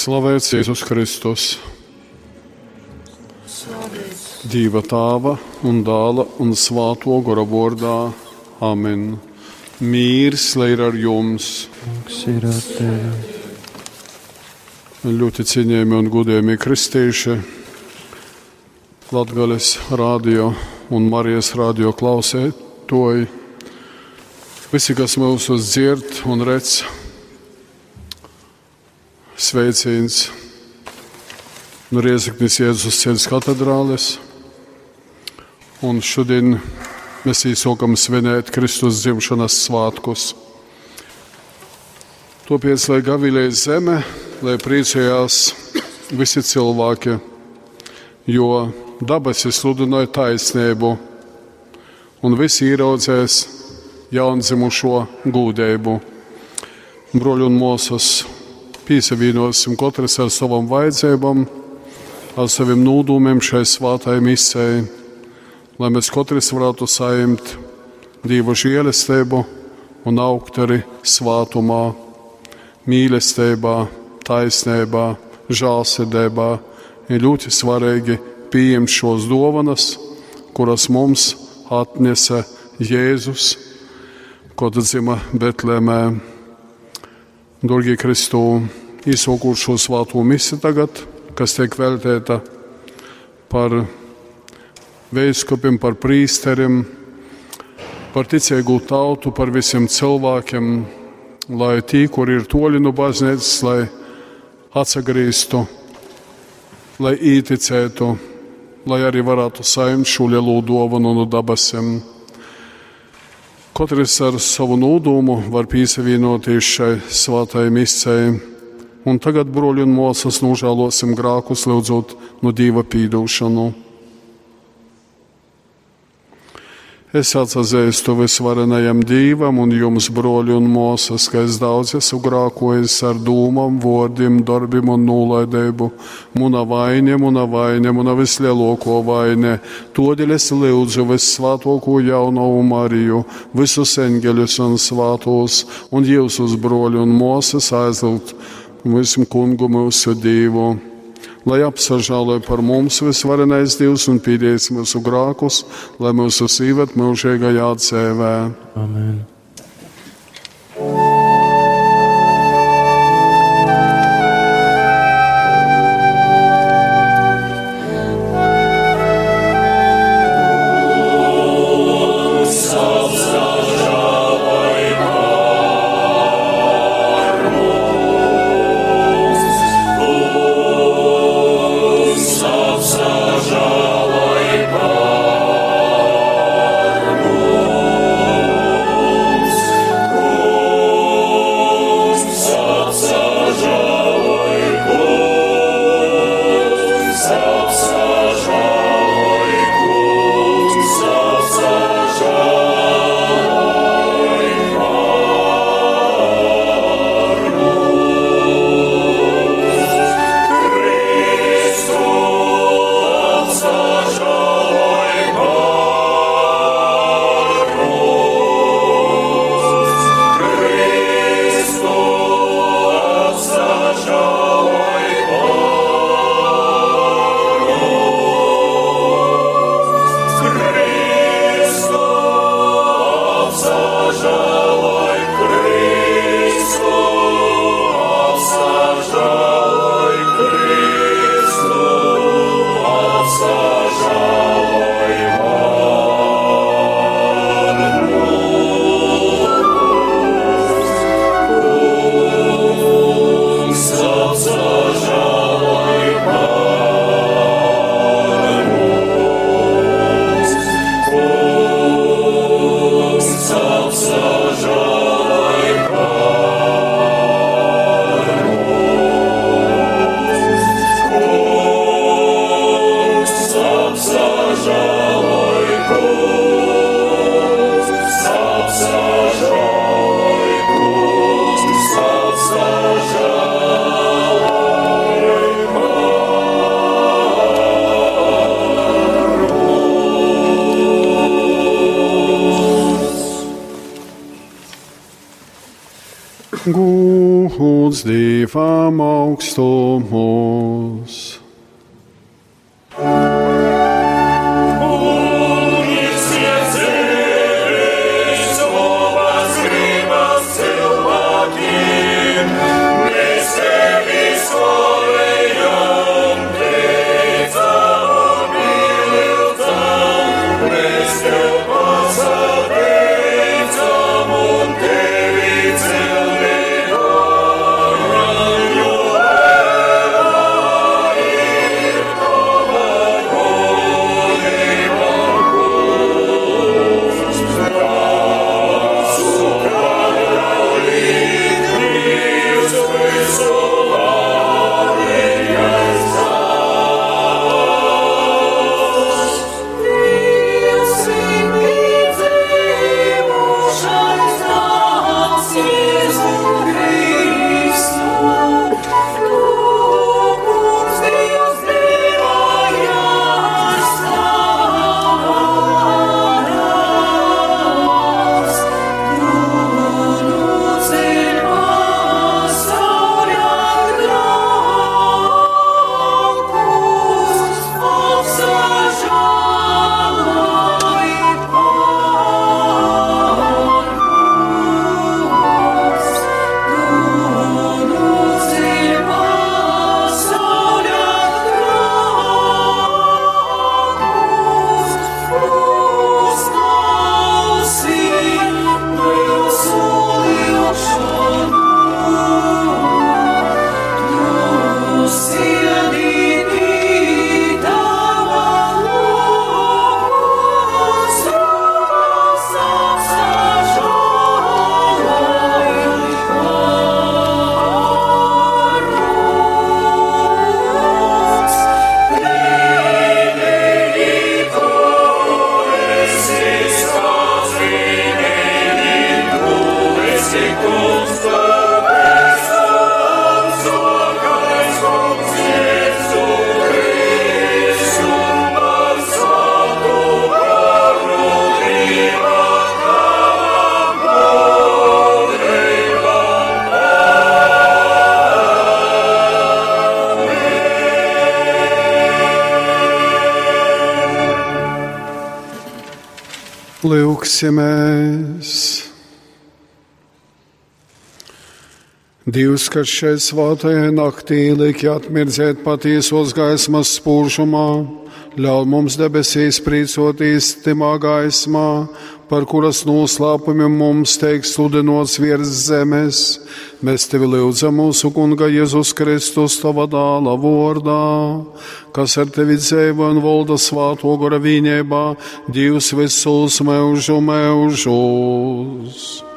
Slavēts Jēzus Kristus! Dieva tāva un dāla un svāto gora vārdā. Amen. Mīrs, lai ir ar jums! Ir ar. Ļoti cienījami un gudējami kristieši, Latvijas rādio un Marijas rādio klausētoji. Visi, kas mūsos dzird un redz, sveiciens no Riezaknis Jēzus ceļas katedrāles. Un šodien mēs īsokam svinēt Kristus dzimšanas svētkus. Tāpēc, lai gavilēja zeme, lai priecājās visi cilvēki, jo dabasis sludināja taisnību, un visi ieraudzēs jaundzimušo gūdējumu. Broļi un mūsas piesavienosim katrs ar savam vajadzībām, ar saviem nūdūmiem šai svātai misijai, lai mēs katrs varētu saimt Dievu žēlastību un augt arī svātumā, mīlestībā, taisnībā, žēlsirdībā. Ir ļoti svarīgi pieņemt šos dāvanas, kuras mums atnesa Jēzus, kad dzima Betlēmē. Dārgie Kristū, izsaukt šo svēto misiju tagad, kas tiek veltīta par veiskopiem, par prīsteriem, par ticīgu tautu, par visiem cilvēkiem, lai tie, kur ir toļi no baznīcas, lai atsagrīstu, lai īticētu, lai arī varētu saimnt šo lielo dāvanu no dabasiem. Katrs ar savu nūdumu var piesavienoties šai svātai misijai. Un tagad, broļi un mūsas, nožēlosim grākus, lūdzot no dieva pīdūšanu. Es atzīstu visvarenajam dievam un jums, broļi un mūsas, ka es daudz esmu grākojis ar dūmām, vārdiem, darbiem un nolaidību. Muna vaine, muna vaine, muna vislielāko vaine. Todēļ es lūdzu visvētāko jauno Mariju, visus eņģeļus un svātos, un jūsus broļi un mūsas aizlūgt visam kungu mūsu dievu lai apsažāloja par mums visvarenais Dievs un pīdīs mūsu grākus, lai mūsu sīvet mūžīgajā dzīvē. Amen. Lūksimies! Dievs, kas šeit svātajā naktī liek atmirdzēt patiesos gaismas spūžumā, ļauj mums debesīs priecoties timā gaismā, par kuras noslēpumiem mums teiks sludinots virs zemes. Mēs tevi lūdzam mūsu Kunga Jēzus Kristus tava dāla vārdā, kas ar tevi dzīvo un valda svāto gora vienībā, Dievs visus mūžu mūžus.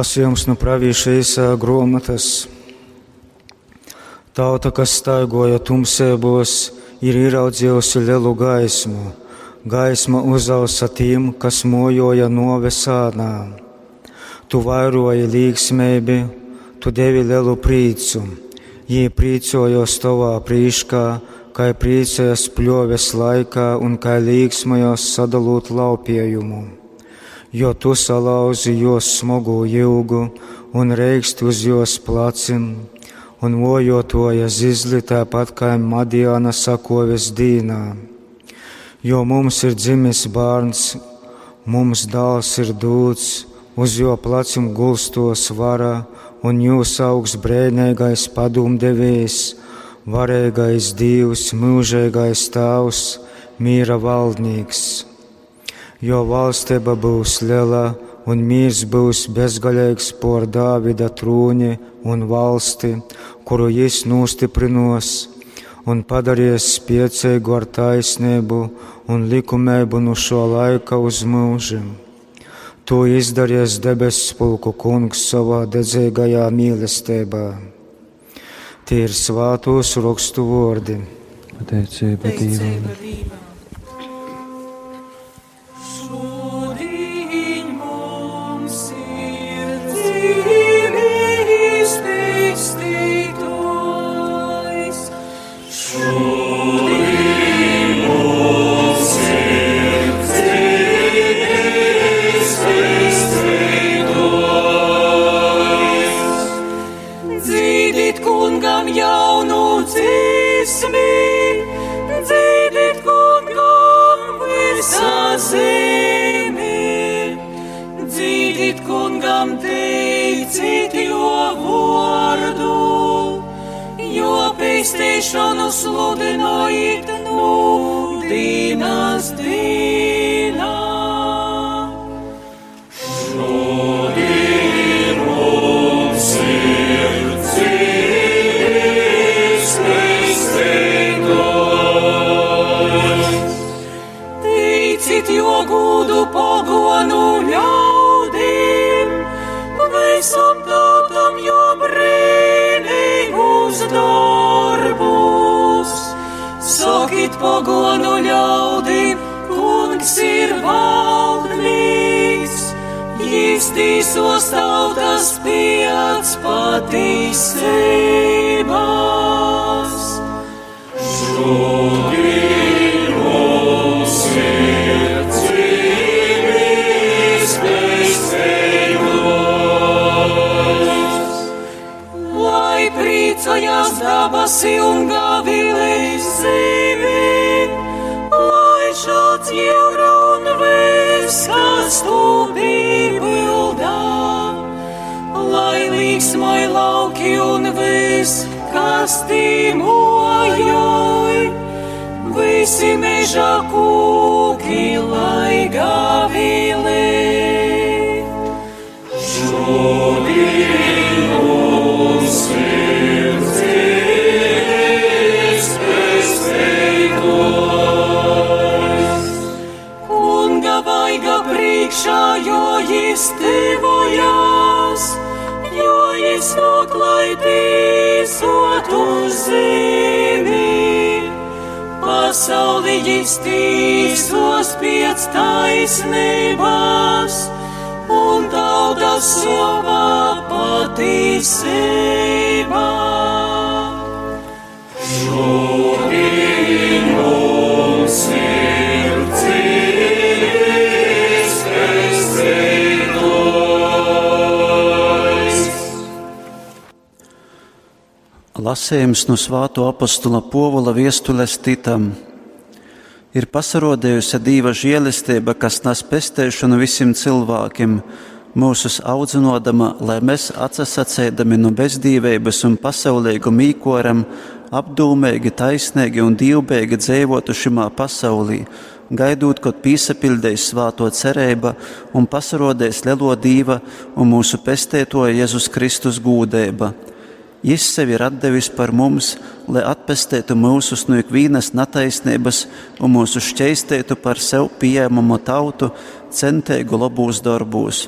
Lasījums no pravīšais grāmatas. Tauta, kas staigoja tumsēbos, ir ieraudzījusi lielu gaismu. Gaisma uzausa tiem, kas mojoja no vesānā. Tu vairoji līgsmēbi, tu devi lielu prīcu. Jī prīcojos tavā prīškā, kā prīcojas pļoves laikā un kā līgsmojos sadalūt laupējumu jo tu salauzi jos smagu ilgu un reikst uz jos placim, un vojotoja zizli tāpat kā Madiana sakoves dīnā. Jo mums ir dzimis bērns, mums dāls ir dūts, uz jo placim gulstos vara, un jūs augs brēnīgais padomdevējs, varīgais dievs, mūžīgais tavs, mīra valdnieks jo valstība būs liela un mīrs būs bezgalīgs por Dāvida trūni un valsti, kuru jis nostiprinos, un padaries spiecīgu ar taisnību un likumību no šo laika uz mūžiem. To izdarīs debesu spulku kungs savā dedzīgajā mīlestībā. Tie ir svātos rakstu vārdi. Pateicība Dievam. Pasauli jis tīsos piec taisnībās un tautas savā patīsībā. Šodien mums ir dzīves pestītājs. Lasījums no Svāto apostula Povola viestules Titam. Ir pasarodējusi Dieva žēlastība, kas nes pestēšanu visiem cilvēkiem, mūsus audzinodama, lai mēs atsasacēdami no bezdīvības un pasaulīgu mīkoram, apdūmīgi, taisnīgi un dievbēgi dzīvotu šimā pasaulī, gaidot, kad pīsapildēs svāto cerība un pasarodēs lielo dīva un mūsu pestētoja Jēzus Kristus gūdēba. Jis sevi ir devis par mums, lai atpestētu mūsus no ikvienas netaisnības un mūsu šķeistētu par sev pieejamu tautu centēgu labūs darbūs.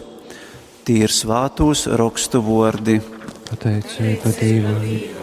Tie ir svātūs rakstu vārdi. Pateicība Dievam.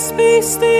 Pīdzimis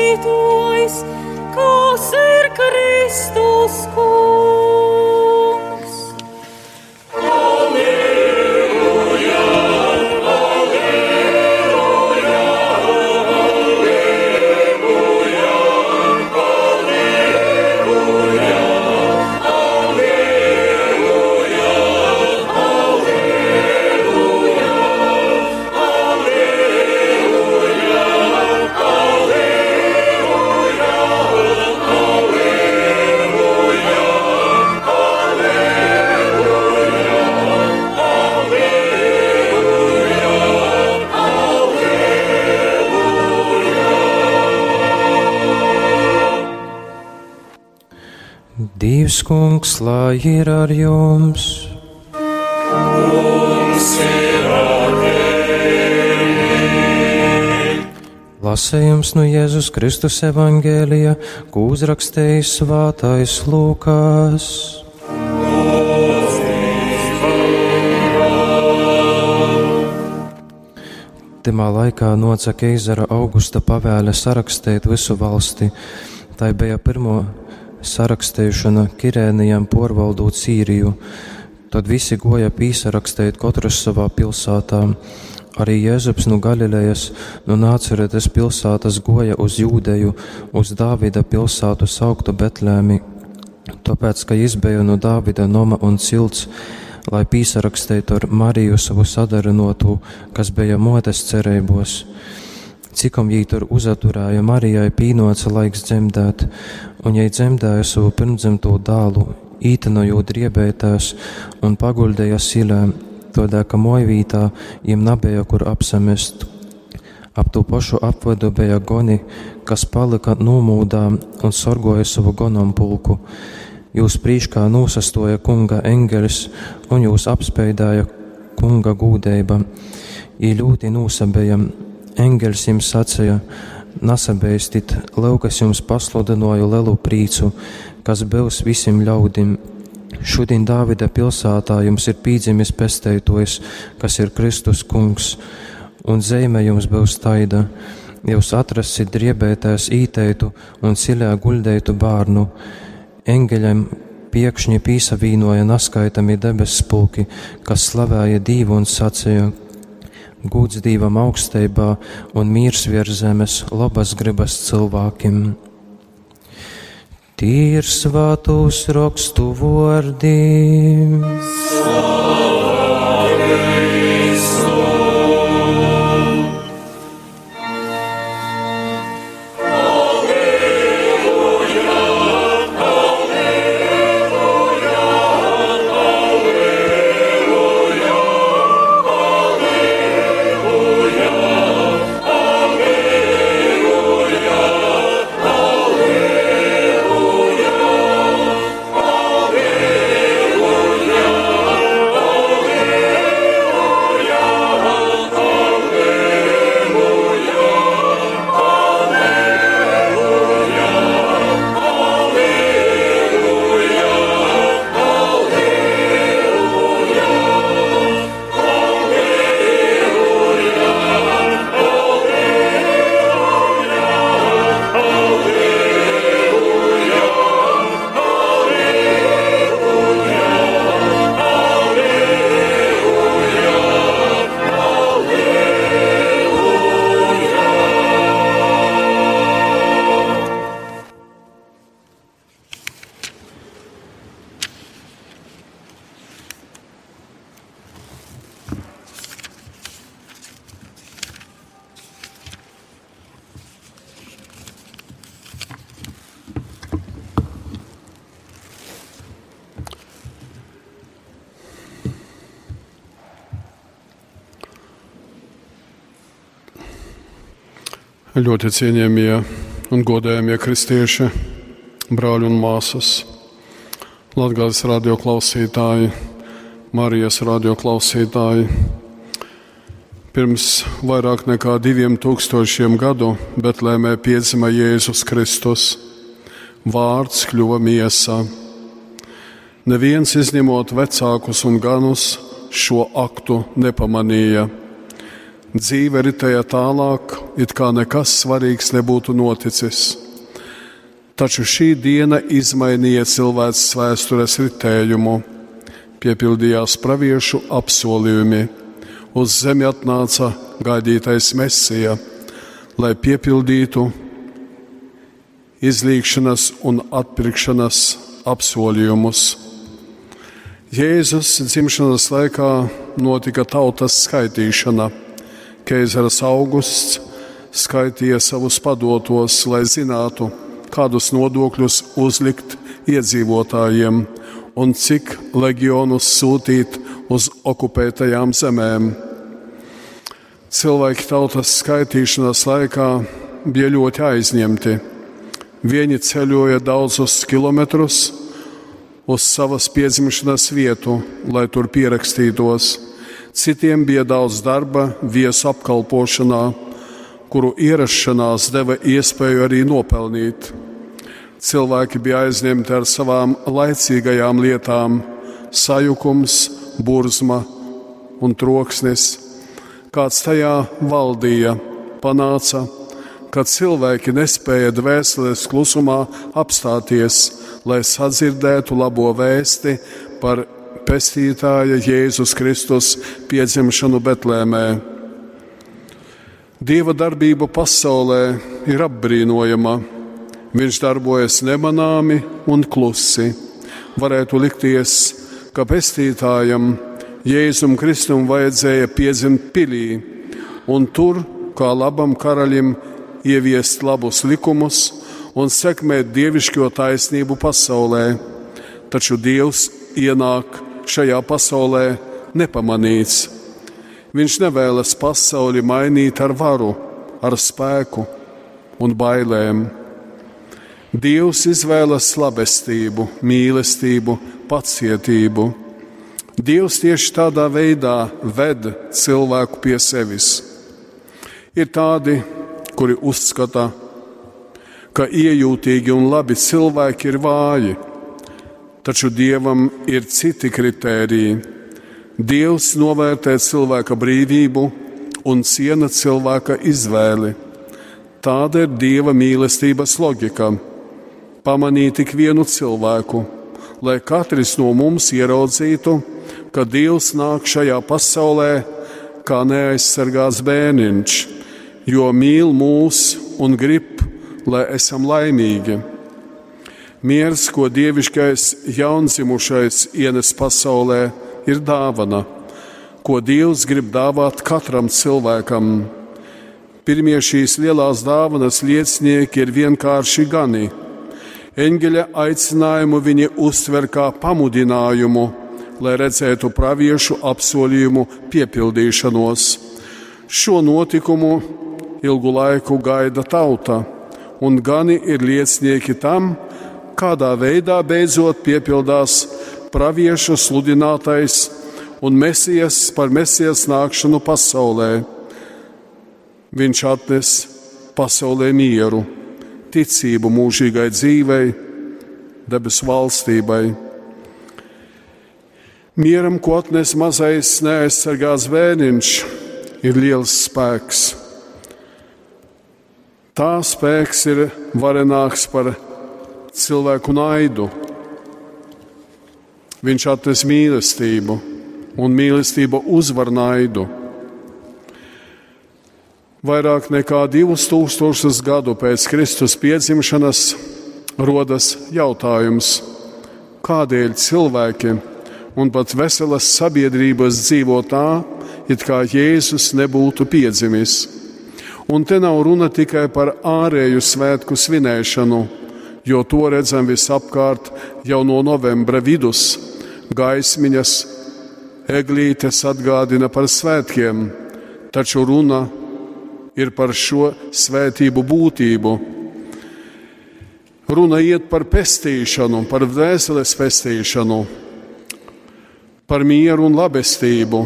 ir ar jums! Lasējums no Jēzus Kristus evangēlija, ko uzrakstījis svātais Lūkās. Timā laikā noca Keizara augusta pavēle sarakstīt visu valsti. Tā bija pirmo sarakstīšana Kirēnijam porvaldot Sīriju. Tad visi goja pīsarakstīt katrs savā pilsētā. Arī Jēzus no Galilejas, no Nāceretes pilsētas goja uz Jūdeju, uz Dāvida pilsētu sauktu Betlēmi, tāpēc, ka izbēja no Dāvida noma un cilts, lai pīsarakstītu ar Mariju savu sadarinotu, kas bija motes cerībos. Cikom jī tur uzaturēja Marijai pīnoca laiks dzemdēt, un jai dzemdēja savu pirmdzimto dālu, ītenojot riebētās un paguldēja silē, todēļ, ka mojvītā jiem nebija kur apsamest. Ap to pašu apvedu bija goni, kas palika nomūdā un sorgoja savu gonompulku. Jūs prīškā nosastoja kunga engelis un jūs apspēdāja kunga gūdeiba. Ī ļoti nūsabēja, engelis jums sacīja, nasabēstit, laukas jums pasludināju lielu prīcu, kas būs visiem ļaudim. Šodien Dāvida pilsētā jums ir pīdzimis pestētojs, kas ir Kristus kungs, un zeme jums būs taida. Jūs atrasit driebētājs īteitu un silē guldeitu bārnu. Engeļiem piekšņi pīsavīnoja naskaitami debesu spulki, kas slavēja Dievu un sacīja: Gūts Dievam augstībā un mīrs virs zemes, labas gribas cilvēkiem. Tīr svātus rakstu vārdiem. Ļoti cienījamie un godējamie kristieši, brāļi un māsas, Latvijas radio klausītāji, Marijas radio klausītāji. Pirms vairāk nekā diviem tūkstošiem gadu Betlēmē piedzima Jēzus Kristus. Vārds kļuva miesā. Neviens izņemot vecākus un ganus šo aktu nepamanīja. Dzīve ritēja tālāk, it kā nekas svarīgs nebūtu noticis. Taču šī diena izmainīja cilvēks vēstures ritējumu, piepildījās praviešu apsolījumi, uz zemi atnāca gaidītais mesija, lai piepildītu izlīkšanas un atpirkšanas apsolījumus. Jēzus dzimšanas laikā notika tautas skaitīšana. Keizars Augusts skaitīja savus padotos, lai zinātu, kādus nodokļus uzlikt iedzīvotājiem un cik legionus sūtīt uz okupētajām zemēm. Cilvēki tautas skaitīšanas laikā bija ļoti aizņemti. Viņi ceļoja daudzus kilometrus, uz savas piedzimšanas vietu, lai tur pierakstītos. Citiem bija daudz darba viesu apkalpošanā, kuru ierašanās deva iespēju arī nopelnīt. Cilvēki bija aizņemti ar savām laicīgajām lietām, sajukums, burzma un troksnis. Kāds tajā valdīja, panāca, kad cilvēki nespēja dvēseles klusumā apstāties, lai sadzirdētu labo vēsti par pestītāja Jēzus Kristus piedzimšanu Betlēmē. Dieva darbība pasaulē ir apbrīnojama. Viņš darbojas nemanāmi un klusi. Varētu likties, ka pestītājam Jēzum Kristum vajadzēja piedzimt pilī, un tur, kā labam karalim, ieviest labus likumus un sekmēt dievišķo taisnību pasaulē. Taču Dievs ienāk šajā pasaulē nepamanīts. Viņš nevēlas pasauli mainīt ar varu, ar spēku un bailēm. Dievs izvēlas labestību, mīlestību, pacietību. Dievs tieši tādā veidā ved cilvēku pie sevis. Ir tādi, kuri uzskata, ka iejūtīgi un labi cilvēki ir vāji, taču dievam ir citi kritēriji. Dievs novērtē cilvēka brīvību un ciena cilvēka izvēli. Tāda ir dieva mīlestības loģika. Pamanīt tik vienu cilvēku, lai katrs no mums ieraudzītu, ka Dievs nāk šajā pasaulē kā neaizsargāts bērniņš jo mīl mūs un grib, lai esam laimīgi. Miers, ko dievišķais jaundzimušais ienes pasaulē, ir dāvana, ko Dievs grib dāvāt katram cilvēkam. Pirmie šīs lielās dāvanas liecinieki ir vienkārši gani. Eņģeļa aicinājumu viņi uztver kā pamudinājumu, lai redzētu praviešu apsolījumu piepildīšanos. Šo notikumu ilgu laiku gaida tauta, un gani ir liecinieki tam, kādā veidā beidzot piepildās praviešu sludinātais un mesijas par mesijas nākšanu pasaulē. Viņš atnes pasaulē mieru, ticību mūžīgai dzīvei, debesu valstībai. Mieram, ko atnes mazais neaizsargāts bērniņš, ir liels spēks. Tā spēks ir varenāks par cilvēku naidu. Viņš atnes mīlestību, un mīlestība uzvar naidu. Vairāk nekā 2000 gadu pēc Kristus piedzimšanas rodas jautājums, kādēļ cilvēki un pat veselas sabiedrības dzīvo tā, it kā Jēzus nebūtu piedzimis. Un te nav runa tikai par ārēju svētku svinēšanu, jo to redzam visapkārt jau no novembra vidus. Gaismiņas, eglītes atgādina par svētkiem, taču runa ir par šo svētību būtību. Runa iet par pestīšanu, par dvēseles pestīšanu, par mieru un labestību,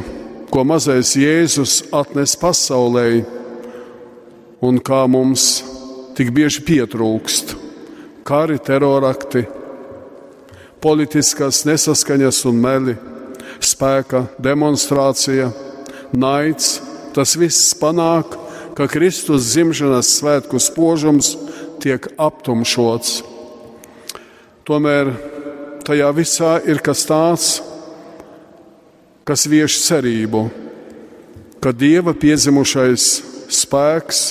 ko mazais Jēzus atnes pasaulē un kā mums tik bieži pietrūkst. Kari, terorakti, politiskas nesaskaņas un meli, spēka demonstrācija, naids, tas viss panāk, ka Kristus dzimšanas svētku spožums tiek aptumšots. Tomēr tajā visā ir kas tāds, kas vieš cerību, ka Dieva piedzimušais spēks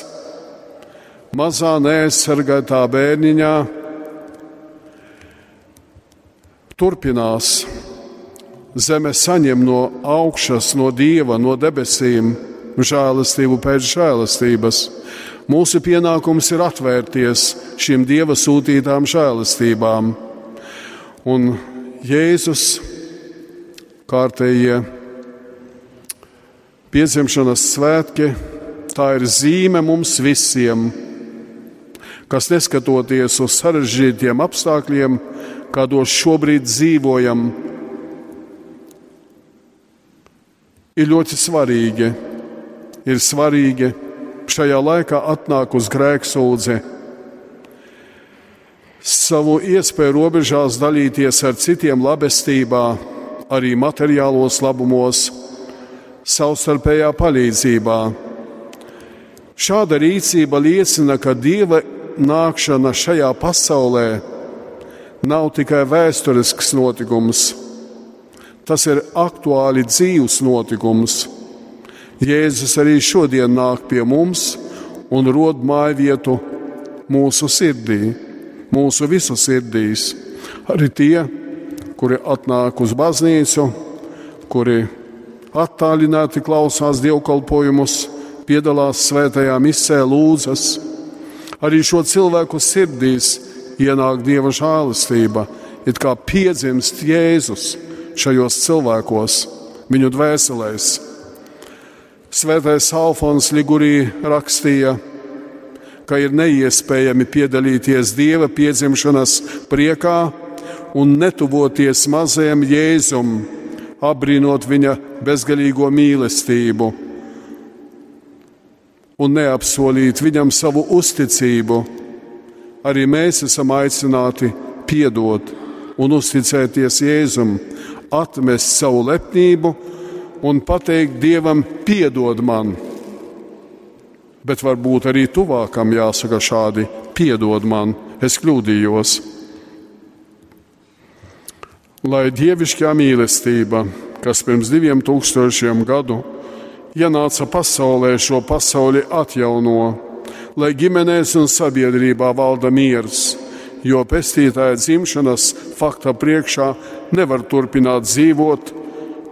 mazā neaizsargātā bērniņā turpinās. Zeme saņem no augšas, no dieva, no debesīm žēlastību pēc žēlastības. Mūsu pienākums ir atvērties šīm dieva sūtītām žēlastībām. Un Jēzus kārtējie piedzimšanas svētki, tā ir zīme mums visiem kas neskatoties uz sarežģītiem apstākļiem, kādos šobrīd dzīvojam, ir ļoti svarīgi. Ir svarīgi šajā laikā atnāk uz grēksūdzi, savu iespēju robežās dalīties ar citiem labestībā, arī materiālos labumos, savstarpējā palīdzībā. Šāda rīcība liecina, ka Dieva nākšana šajā pasaulē nav tikai vēsturisks notikums, tas ir aktuāli dzīves notikums. Jēzus arī šodien nāk pie mums un rod māju vietu mūsu sirdī, mūsu visu sirdīs. Arī tie, kuri atnāk uz baznīcu, kuri attālināti klausās dievkalpojumus, piedalās svētajā misē, lūdzas. Arī šo cilvēku sirdīs ienāk dieva žēlastība, it kā piedzimst Jēzus šajos cilvēkos, viņu dvēselēs. Svētais Alfons Ligurī rakstīja, ka ir neiespējami piedalīties Dieva piedzimšanas priekā un netuvoties mazajam Jēzum, apbrīnot viņa bezgalīgo mīlestību un neapsolīt viņam savu uzticību. Arī mēs esam aicināti piedot un uzticēties Jēzum, atmest savu lepnību un pateikt Dievam, piedod man. Bet varbūt arī tuvākam jāsaka šādi: piedod man, es kļūdījos. Lai dievišķā mīlestība, kas pirms diviem tūkstošiem gadu ienāca pasaulē, šo pasauli atjauno, lai ģimenēs un sabiedrībā valda miers, jo pestītāja dzimšanas fakta priekšā nevar turpināt dzīvot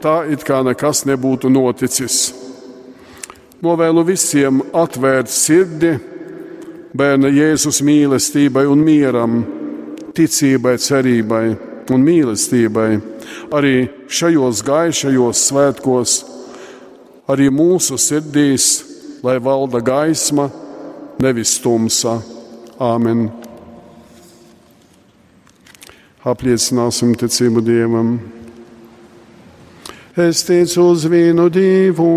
tā, it kā nekas nebūtu noticis. Novēlu visiem atvērt sirdi bērna Jēzus mīlestībai un mieram, ticībai, cerībai un mīlestībai. Arī šajos gaišajos svētkos, arī mūsu sirdīs, lai valda gaisma, nevis tumsa. Āmen! Apliecināsim ticību Dievam! Es ticu uz vienu divu.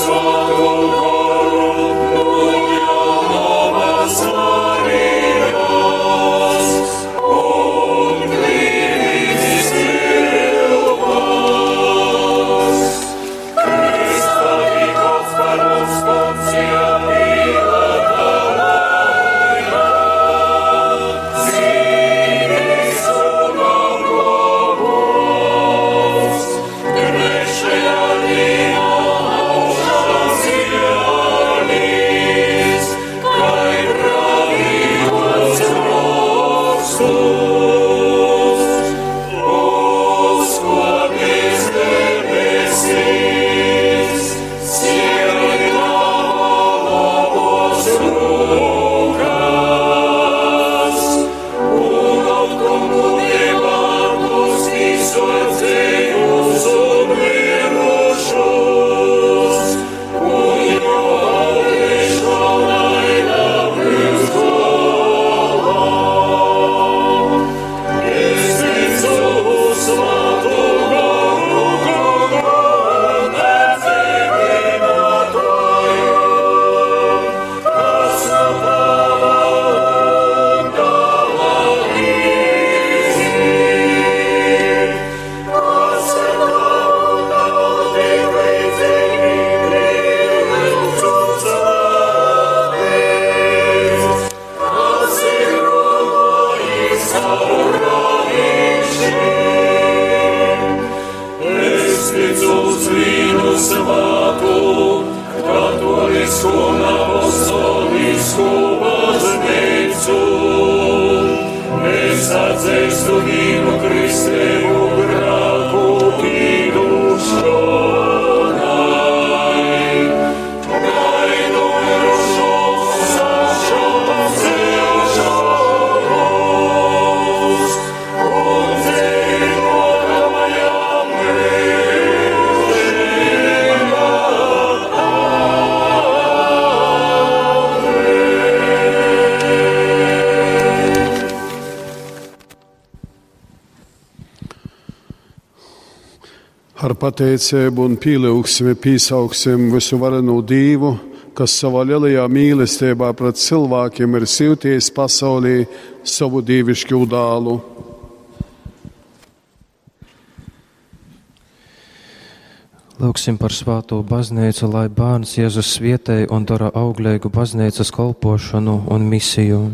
solo. Pateicību un pīlūgsmi pīsaugsim visu varenu dīvu, kas savā lielajā mīlestībā pret cilvēkiem ir silties pasaulī savu dievišķu dālu. Lūksim par svāto baznīcu, lai bērns Jēzus vietēji un dara auglīgu baznīcas kalpošanu un misiju.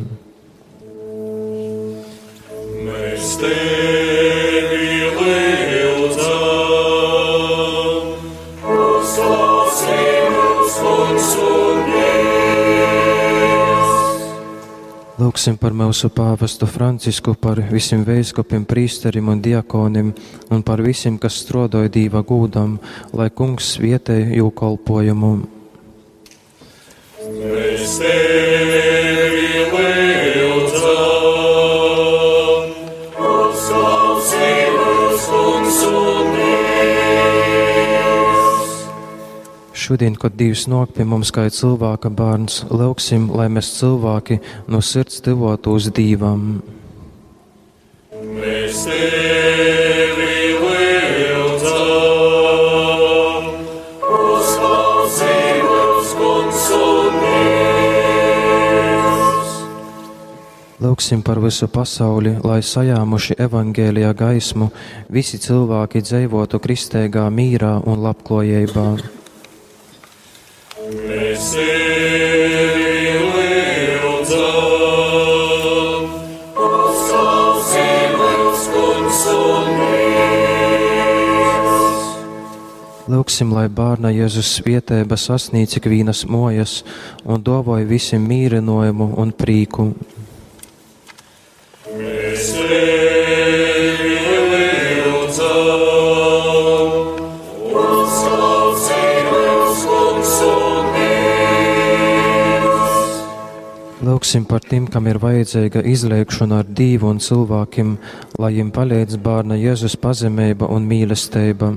Lūksim par mūsu pāvestu Francisku, par visiem veiskopiem, prīsterim un diakonim, un par visiem, kas strodoja dīva gūdam, lai kungs vietēji jū kalpojumu. Mēs tevi Šodien, kad Dievs nāk pie mums kā cilvēka bērns, lūksim, lai mēs cilvēki no sirds uz Dievam. Mēs tevi. Lūksim par visu pasauli, lai sajāmuši evaņģēlijā gaismu, visi cilvēki dzīvotu kristēgā mīrā un labklājībā. Lūksim, lai bērna Jēzus vietēba sasniedz ikvienas mojas un dāvāja visiem mīlinājumu un prīku. Lūksim par tiem, kam ir vajadzīga izlēkšana ar Dievu un cilvēkiem, lai viņiem palīdz bērna Jēzus pazemība un mīlestība.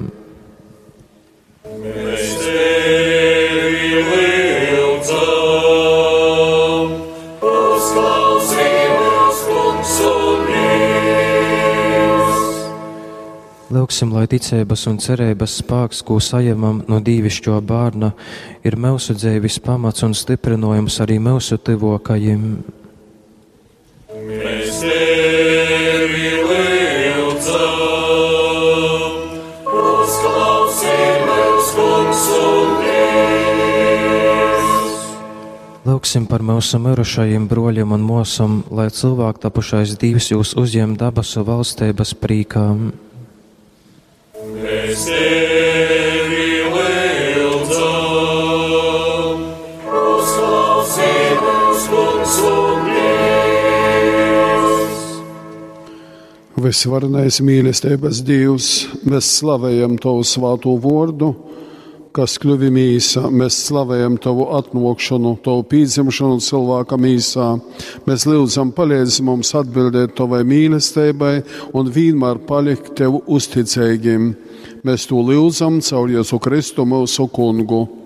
Lūksim, lai ticības un cerības spēks, ko saņemam no dievišķo bērna, ir mūsu dzīves pamats un stiprinājums arī mūsu tuvākajiem. Mēs tevi lūdzam, uzklausī mūs, kungs un Dievs. Lūksim par mūsu mirušajiem broļiem un mūsam, lai cilvēku tapušais Dievs jūs uzņem dabasu valstības prīkām. Visvarenais mīlestības Dievs, mēs slavējam Tavu svāto vārdu, kas kļuvi mīsā. Mēs slavējam Tavu atnākšanu, Tavu pīdzimšanu cilvēka mīsā. Mēs lūdzam, palīdz mums atbildēt Tavai mīlestībai un vienmēr palikt Tev uzticīgiem. Mēs to lūdzam caur Jēzu Kristu mūsu kungu.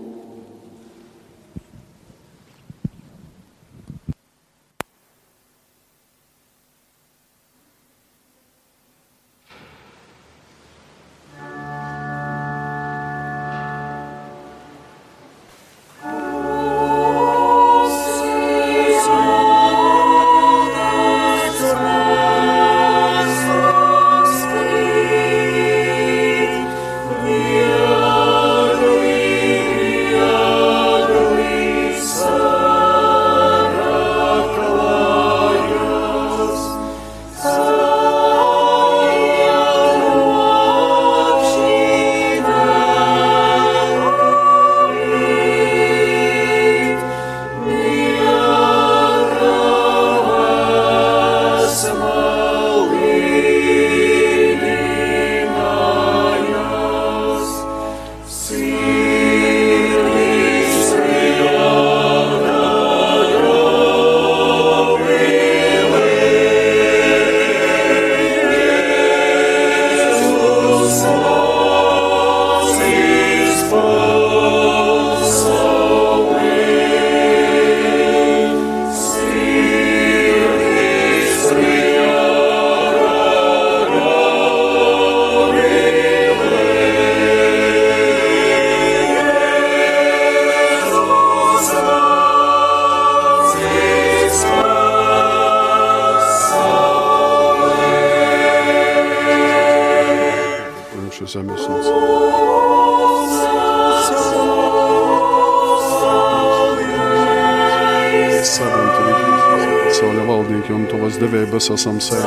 some say.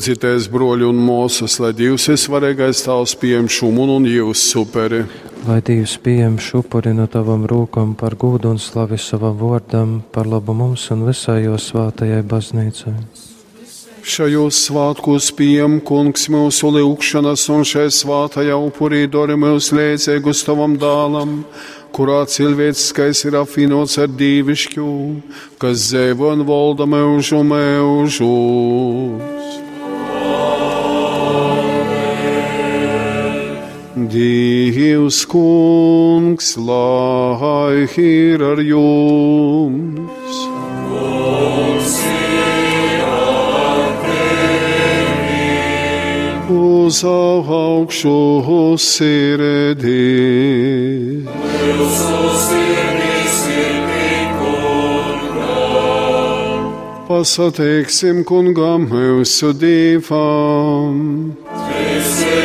Lūdzieties, broļi un mūsas, lai Dievs ir svarīgais tavs pieņem šumu un jūs superi. Lai Dievs pieņem šupuri no tavam rūkam par gūdu un slavi savam vārdam, par labu mums un visai jo svātajai baznīcai. Šajos svētkos pieņem kungs mūsu lūgšanas un šai svātajā upurī dori mūsu līdzīgus tavam dālam, kurā cilvēciskais ir apvienots ar dīvišķu, kas dzīvo un valda mūžu mūžus. Dievs kungs, lai ir ar jums! Uz augšu sirdī! Pasateiksim kungam mūsu divam! Patīsi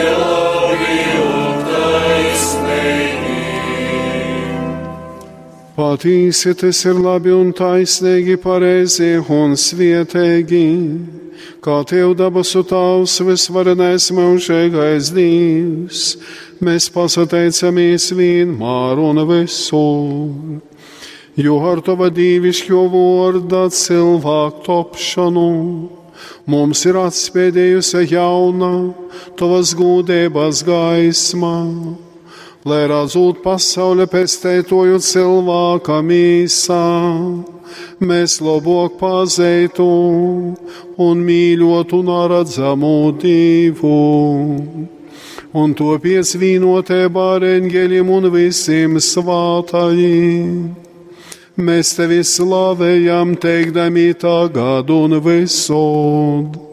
tas ir labi un taisnīgi, pareizi un svietīgi, kā tev dabasu tavs visvarenais mūžīgais Dievs. Mēs pasateicamies vienmēr un visur, jo ar tava dīvišķo vārdu cilvēku topšanu. Mums ir atspēdējusi jauna tavas gūdības gaisma lai redzot pasauli pestētoju cilvēka mīsā, mēs labāk pazeitu un mīļotu neredzamu divu. Un to piesvīnotē ar eņģeļiem un visiem svātajiem. Mēs tevi slavējam, teikdami tagad un visod.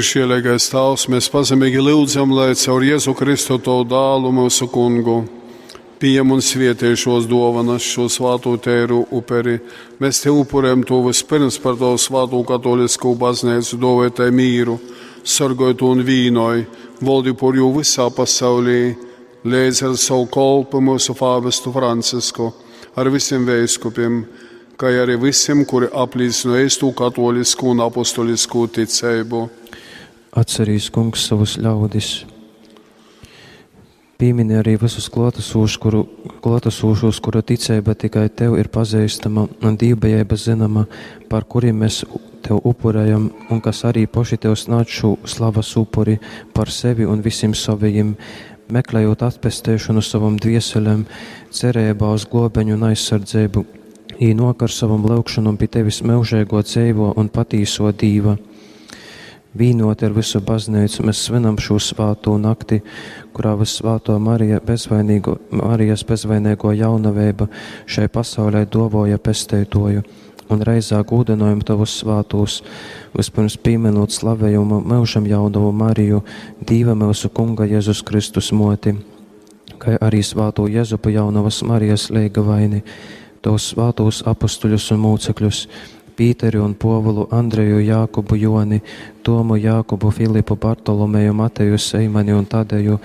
Viršielīgais Tēvs, mēs pazemīgi lūdzam, lai caur Jēzu Kristu to dālu mūsu kungu pieņem un svietē šos dāvanas, šo svāto tēru uperi. Mēs te upurējam to vispirms par to svāto katolisku baznīcu, dovētai mīru, sargojot un vīnoju, valdi par jū visā pasaulī, līdz ar savu kolpu mūsu fāvestu Francisku, ar visiem vēskupiem, kā arī visiem, kuri aplīsino eistu katolisku un apostolisku ticību. Atcerīs kungs savus ļaudis Piemini arī visus klātesūšus, kuru, klātesūšus, kura ticība tikai tev ir pazīstama un dīvbijība zinama, par kuriem mēs tev upurējam, un kas arī paši tev snāč šo slavas upuri par sevi un visiem saviem, meklējot atpestēšanu savam dvieselēm, cerībā uz globeņu un aizsardzību, īnok ar savam lūkšanu pie tevis mūžēgo dzīvo un patīso dīva. Vīnot ar visu baznīcu, mēs svinam šo svāto nakti, kurā visvāto Marija bezvainīgo, Marijas bezvainīgo jaunavēba šai pasaulē dovoja pestētoju un reizā gūdinājumu tavus svātos, vispirms pieminot slavējumu mūžam jaunavu Mariju, Dīva mūsu Kunga Jēzus Kristus moti, kā arī svāto Jēzupa jaunavas Marijas leiga vaini, tos svātos apustuļus un mūcekļus, Pīteri un Povulu, Andreju, Jākubu, Joni, Tomu, Jākubu, Filipu, Bartolomeju, Mateju, Seimani un Tadeju,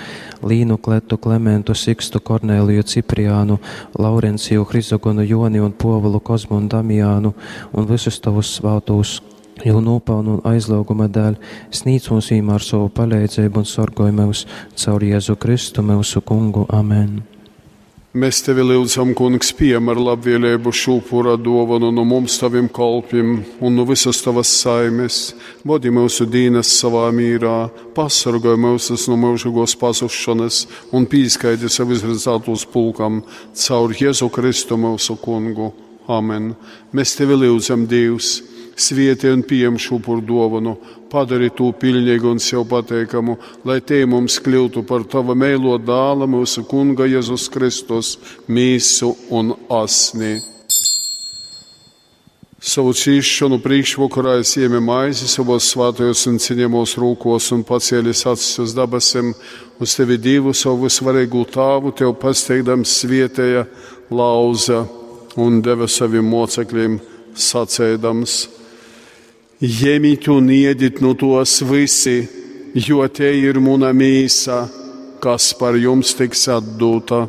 Līnu, Kletu, Klementu, Sikstu, Kornēliju, Cipriānu, Laurenciju, Hrizogonu, Joni un Povulu, Kozmu un Damiānu un visus tavus svātos. Jau nopelnu un aizlūguma dēļ sniedz mums ar savu palīdzību un sorgojumus caur Jēzu Kristu, mūsu kungu. Amen! Mēs tevi lūdzam, kungs, piemēr labvēlību šūpura dāvanu no mums taviem kalpiem un no visas tavas saimes. Vadi mūsu dīnes savā mīrā, pasargāj mūsus no mūžīgos pazušanas un pīskaidi sev izredzētos pulkam caur Jēzu Kristu mūsu kungu. Amen. Mēs tevi lūdzam, Dievs! svieti un pieņem šo par dāvanu, padari to pilnīgu un sev pateikamu, lai te mums kļūtu par tava mēlo dāla mūsu Kunga Jēzus Kristus, mīsu un asni. Savu cīšanu priekšvakarā es iemu maizi savos svētajos un ciņamos rūkos un pacēlis acis uz dabasiem, uz tevi divu savu svarīgu tāvu, tev pasteigdams svietēja lauza un deva saviem mocekļiem sacēdams. Ņemiet un iediet no tos visi, jo te ir mūna mīsa, kas par jums tiks atdota.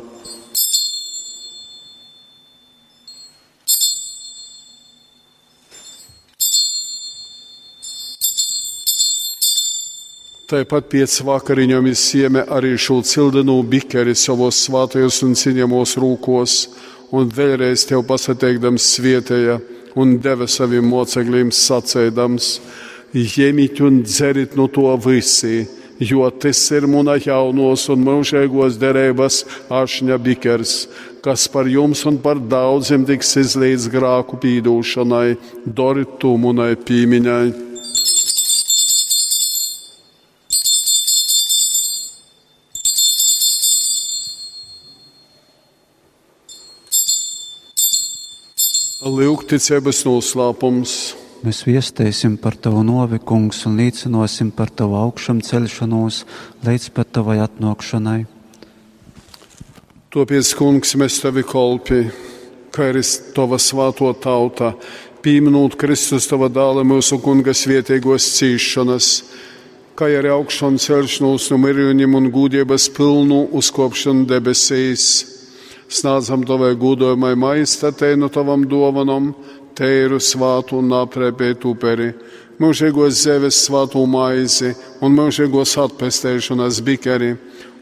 Tāpat pēc vakariņām izsieme arī šo cildenu bikeri savos svātajos un ciņamos rūkos, un vēlreiz tev pasateikdams svietēja un deva saviem mocekļiem sacēdams: Ņemiet un dzerit no to visi, jo tas ir mūna jaunos un mūžīgos derības ašņa bikers, kas par jums un par daudziem tiks izlīdz grāku pīdūšanai, dorit tūmunai pīmiņai. Lūgticības noslēpums. Mēs viestēsim par tavu novikungs un līdzinosim par tavu augšām celšanos līdz pat tavai atnākšanai. Tāpēc, kungs, mēs tevi kolpi, kā arī tava svāto tauta, pieminot Kristus tava dāla mūsu kunga svietēgos cīšanas, kā arī augšām celšanos no mirjiem un gūdības pilnu uzkopšanu debesīs Snādzam tavai gudojumai maistatei no tavam dovanam, teiru svātu un aprēpēt uperi, mūžīgos zemes svātu maizi un mūžīgos atpestēšanas bikeri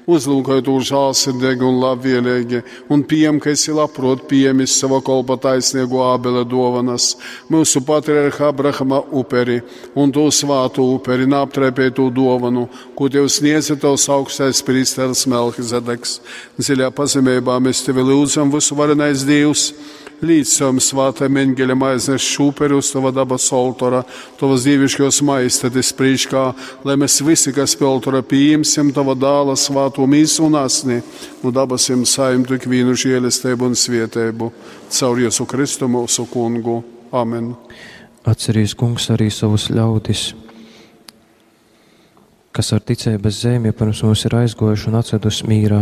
uzlūkojot uz žālsirdīgi un labvēlīgi, un pieņem, ka esi labprot pieņemis sava kolpa taisnīgo ābele dovanas, mūsu patriarha Abrahama uperi un to svātu uperi, nāptrēpētu dovanu, ko tev sniedza tavs augstais prīsteris Melkizedeks. Dziļā pazemībā mēs tevi lūdzam, visu varenais Dievs savam svātajam eņģeļam aiznes šūperi uz tava dabas oltora, tavas dievišķos maistatis priekškā, lai mēs visi, kas pie oltora pieņemsim tava dāla svāto mīsu un asni, un dabasim saimtu ikvienu žēlestību un svietēbu, caur Jēzu Kristu mūsu kungu. Amen. Atcerīs kungs arī savus ļaudis kas ar ticības zemi pirms mums ir aizgojuši un atcedusi mīrā.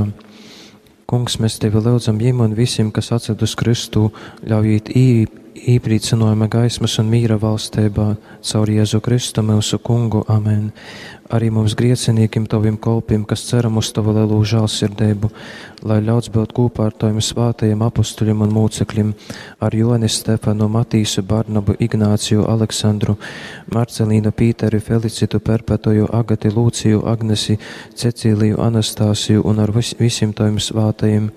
Kungs, mēs tevi lūdzam viņiem un visiem, kas atcedus Kristu, ļaujiet īp īprīcinājuma gaismas un mīra valstībā caur Jēzu Kristu mūsu kungu. Amen. Arī mums griecinīkim taviem kolpiem, kas ceram uz tavu lielu žālsirdību, lai ļauts būt kopā ar taviem svātajiem apustuļiem un mūcekļiem, ar Joni Stefanu, Matīsu, Barnabu, Ignāciju, Aleksandru, Marcelīnu, Pīteri, Felicitu, Perpetoju, Agati, Lūciju, Agnesi, Cecīliju, Anastāsiju un ar vis visiem taviem svātajiem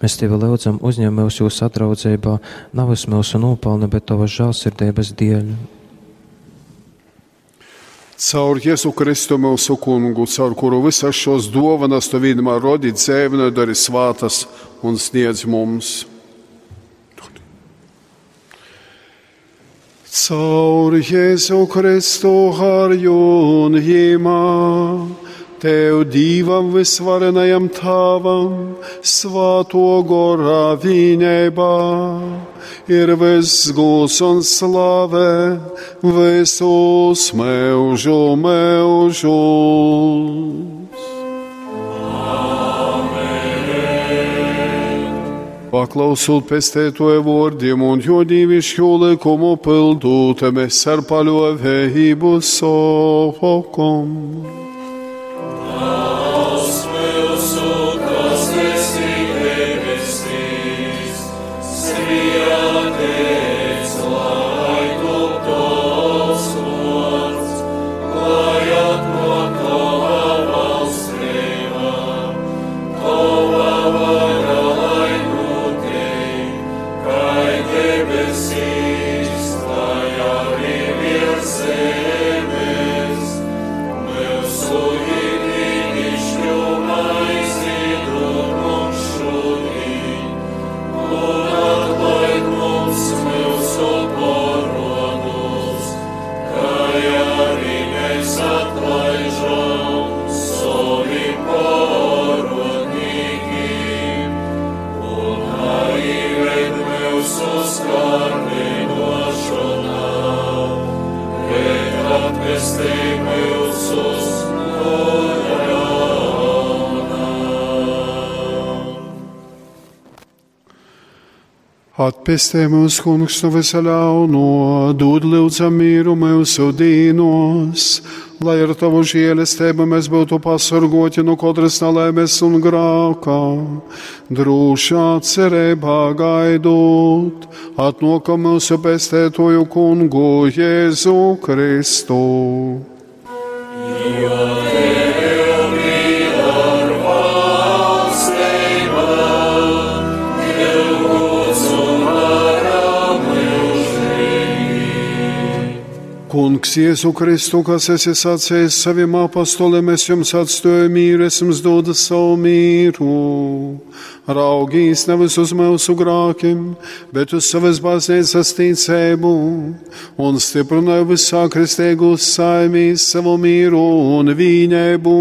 Mēs tevi lūdzam, uzņem mūs jūsu atraudzībā, nav es mūsu nopelna, bet tavas žālsirdības dēļ. Caur Jēzu Kristu mūsu kungu, caur kuru visas šos dāvanas tu vienmēr rodi dzēvinu, dari svātas un sniedz mums. Caur Jēzu Kristu harju un jīmā. Tev divam visvarenajam tavam, svāto gorā viņēbā, ir viss gūs un slave, visus mūžu mūžus. Paklausot pestētoju vārdiem un jo dievišķo likumu pildūt, mēs ar paļāvību sokom. Atpestē mūsu kungs no visa ļauno, dod lūdzam mīru mūsu dīnos, lai ar tavu žēlastību mēs būtu pasargoti no katras nelaimes un grākā, drošā cerībā gaidot, atnokam mūsu pestētoju kungu Jēzu Kristu. Kungs, Jēzu Kristu, kas esi sacījis saviem apostoliem, es jums atstāju mīru, es jums dodu savu mīru. Raugīs nevis uz mūsu grākiem, bet uz savas baznīcas ticību, un stiprināju visā kristīgos saimīs savu mīru un vīņēbu.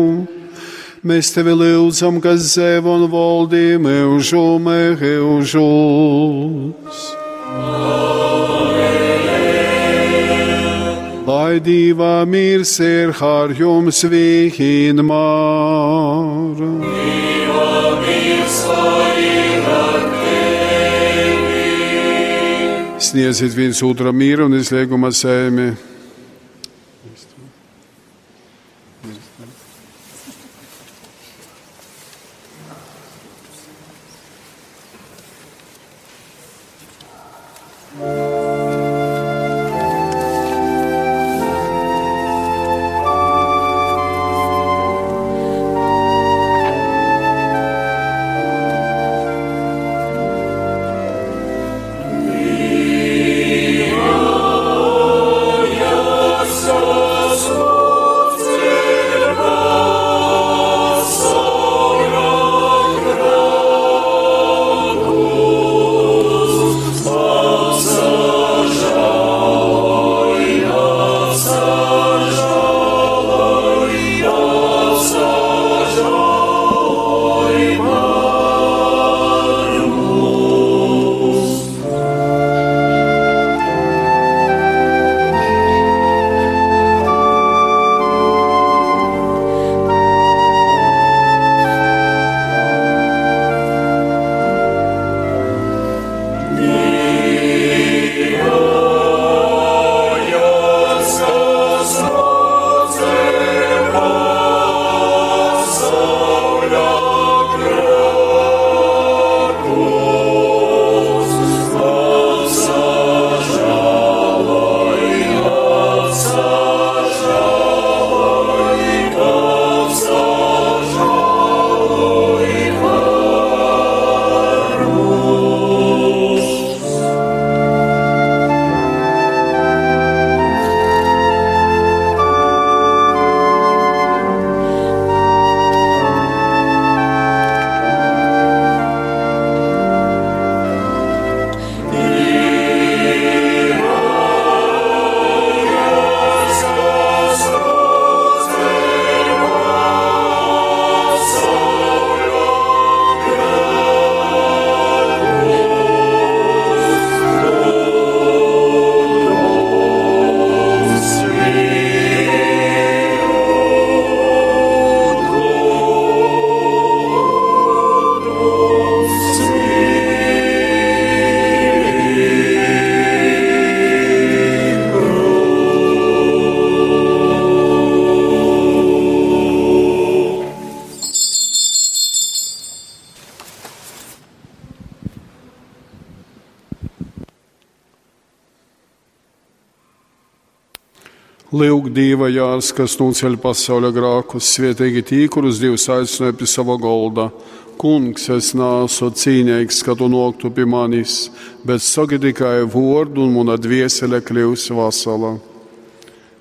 Mēs tevi lūdzam, kas zev un valdī mūžu mūžus. Lai divā mirs ir har jums vienmēr. Sniedziet viens otram mīru un izlieguma sēmi. Dieva jārs, kas noceļ pasaules grākus, svietīgi tī, kurus Dievs aicināja pie sava golda. Kungs, es nāsu cīnīgs, ka tu noktu pie manis, bet saki tikai vārdu, un mana dviesele kļūs vasala.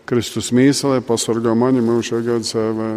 Kristus mīsalē pasargā mani mūžīgā dzīvē.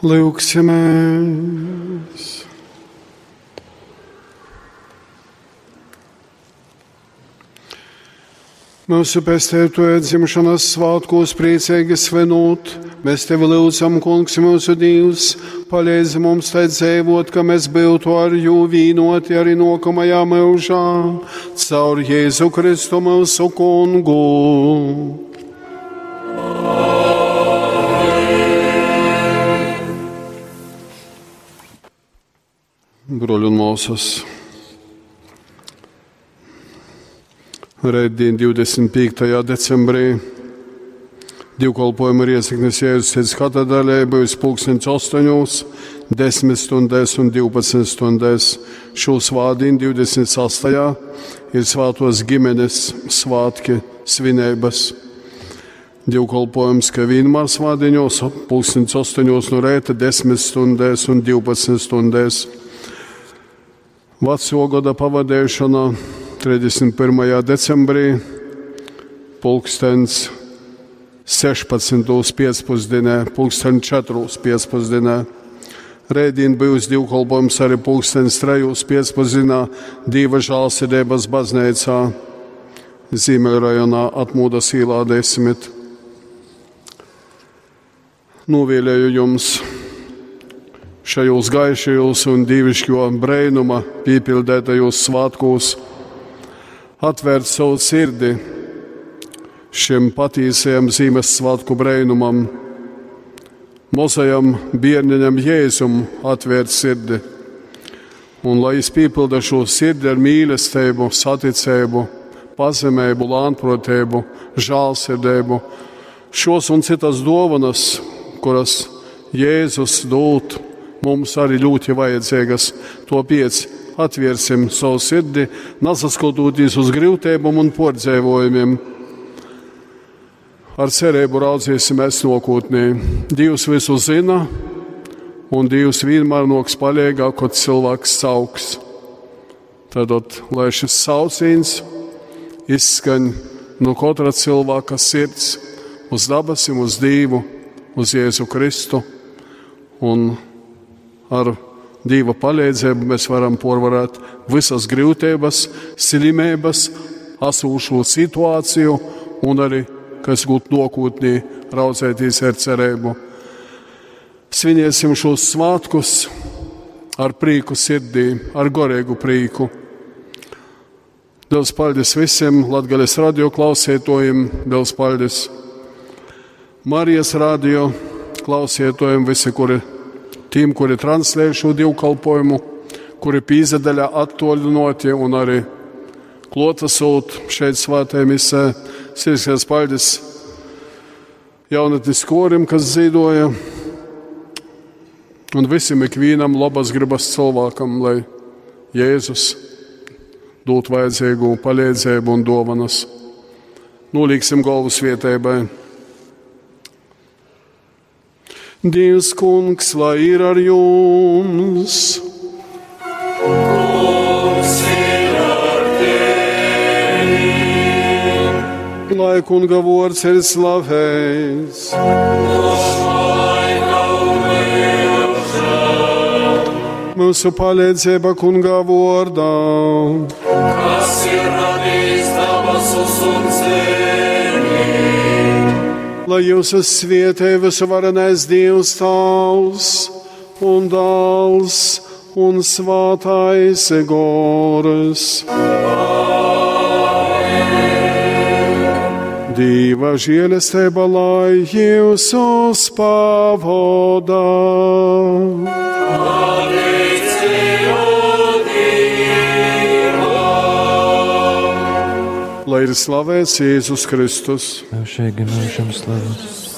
Lūksimies! Mūsu pestētoja dzimšanas svētkos priecīgi svinot, mēs tevi lūdzam, kungs, mūsu Dievs, palīdzi mums tā dzīvot, ka mēs būtu ar jū vīnoti arī nokamajā mūžā, caur Jēzu Kristu mūsu kungu. Mūsas. Rētdien 25. decembrī divkolpojuma ir iesaknes Jēzus Cits katedrālē, bijusi pulkstens 8, 10 stundēs un 12 stundēs. Šo svādienu 26. ir svētos ģimenes svātki svinības. Divkolpojums, ka vienmēr svādiņos, pulkstens 8 no rēta, 10 stundēs un 12 stundēs. Veco gada pavadīšana 31. decembrī, pulkstens 16. pēcpusdienā, pulksten 4. pēcpusdienā. Rēdien bijusi divkolpojums arī pulkstenis 3. pēcpusdienā, diva žālsirdības baznīcā, Zīmērajonā atmūdas īlā desmit. Novēlēju jums šajos gaišajos un divišķo brēnuma piepildētajos svētkos. Atvērt savu sirdi šim patīsajam Ziemassvētku brēnumam, mozajam bērniņam Jēzum atvērt sirdi. Un lai es piepildu šo sirdi ar mīlestību, saticību, pazemību, lānprotību, žēlsirdību, šos un citas dāvanas, kuras Jēzus dod, mums arī ļoti vajadzīgas. Pieci atvērsim savu sirdi, nesaskatoties uz grūtībām un pordzēvojumiem. Ar cerību raudzīsimies nākotnē. Dievs visu zina, un Dievs vienmēr noks palīgāk, kad cilvēks sauks. Tad, lai šis sauciens izskan no katra cilvēka sirds uz dabasim, uz Dievu, uz Jēzu Kristu. Un ar Dieva palīdzību mēs varam porvarēt visas grūtības, slimības, asūšo situāciju un arī, kas gūt nākotnē, raudzēties ar cerību. Svinēsim šos svētkus ar prieku sirdī, ar gorēgu prieku. Daudz paldies visiem Latvijas radio klausītājiem, daudz paldies Marijas radio klausītājiem, visi, kuri tiem, kuri translē šo divkalpojumu, kuri pīzadaļā attoļinoti un arī klotasūt šeit svētē misē. Sirsnīgs paldies jaunatnes korim, kas zīdoja, un visam ikvienam labas gribas cilvēkam, lai Jēzus dot vajadzīgu palīdzību un dāvanas. Nolīgsim galvas vietēbai. Dievs kungs, lai ir ar jums! Lai kunga vārds ir slavēts! Mūsu palīdzība kunga vārdā! Kas ir radījis dabasus un zemi? Lai jūsu svietēvis varenais Dievs tavs un dāls un svātais goras. Dieva žēlastība, lai jūsos pavodā. Lai ir slavēts Jēzus Kristus. Šeit gan mūžam slavēts.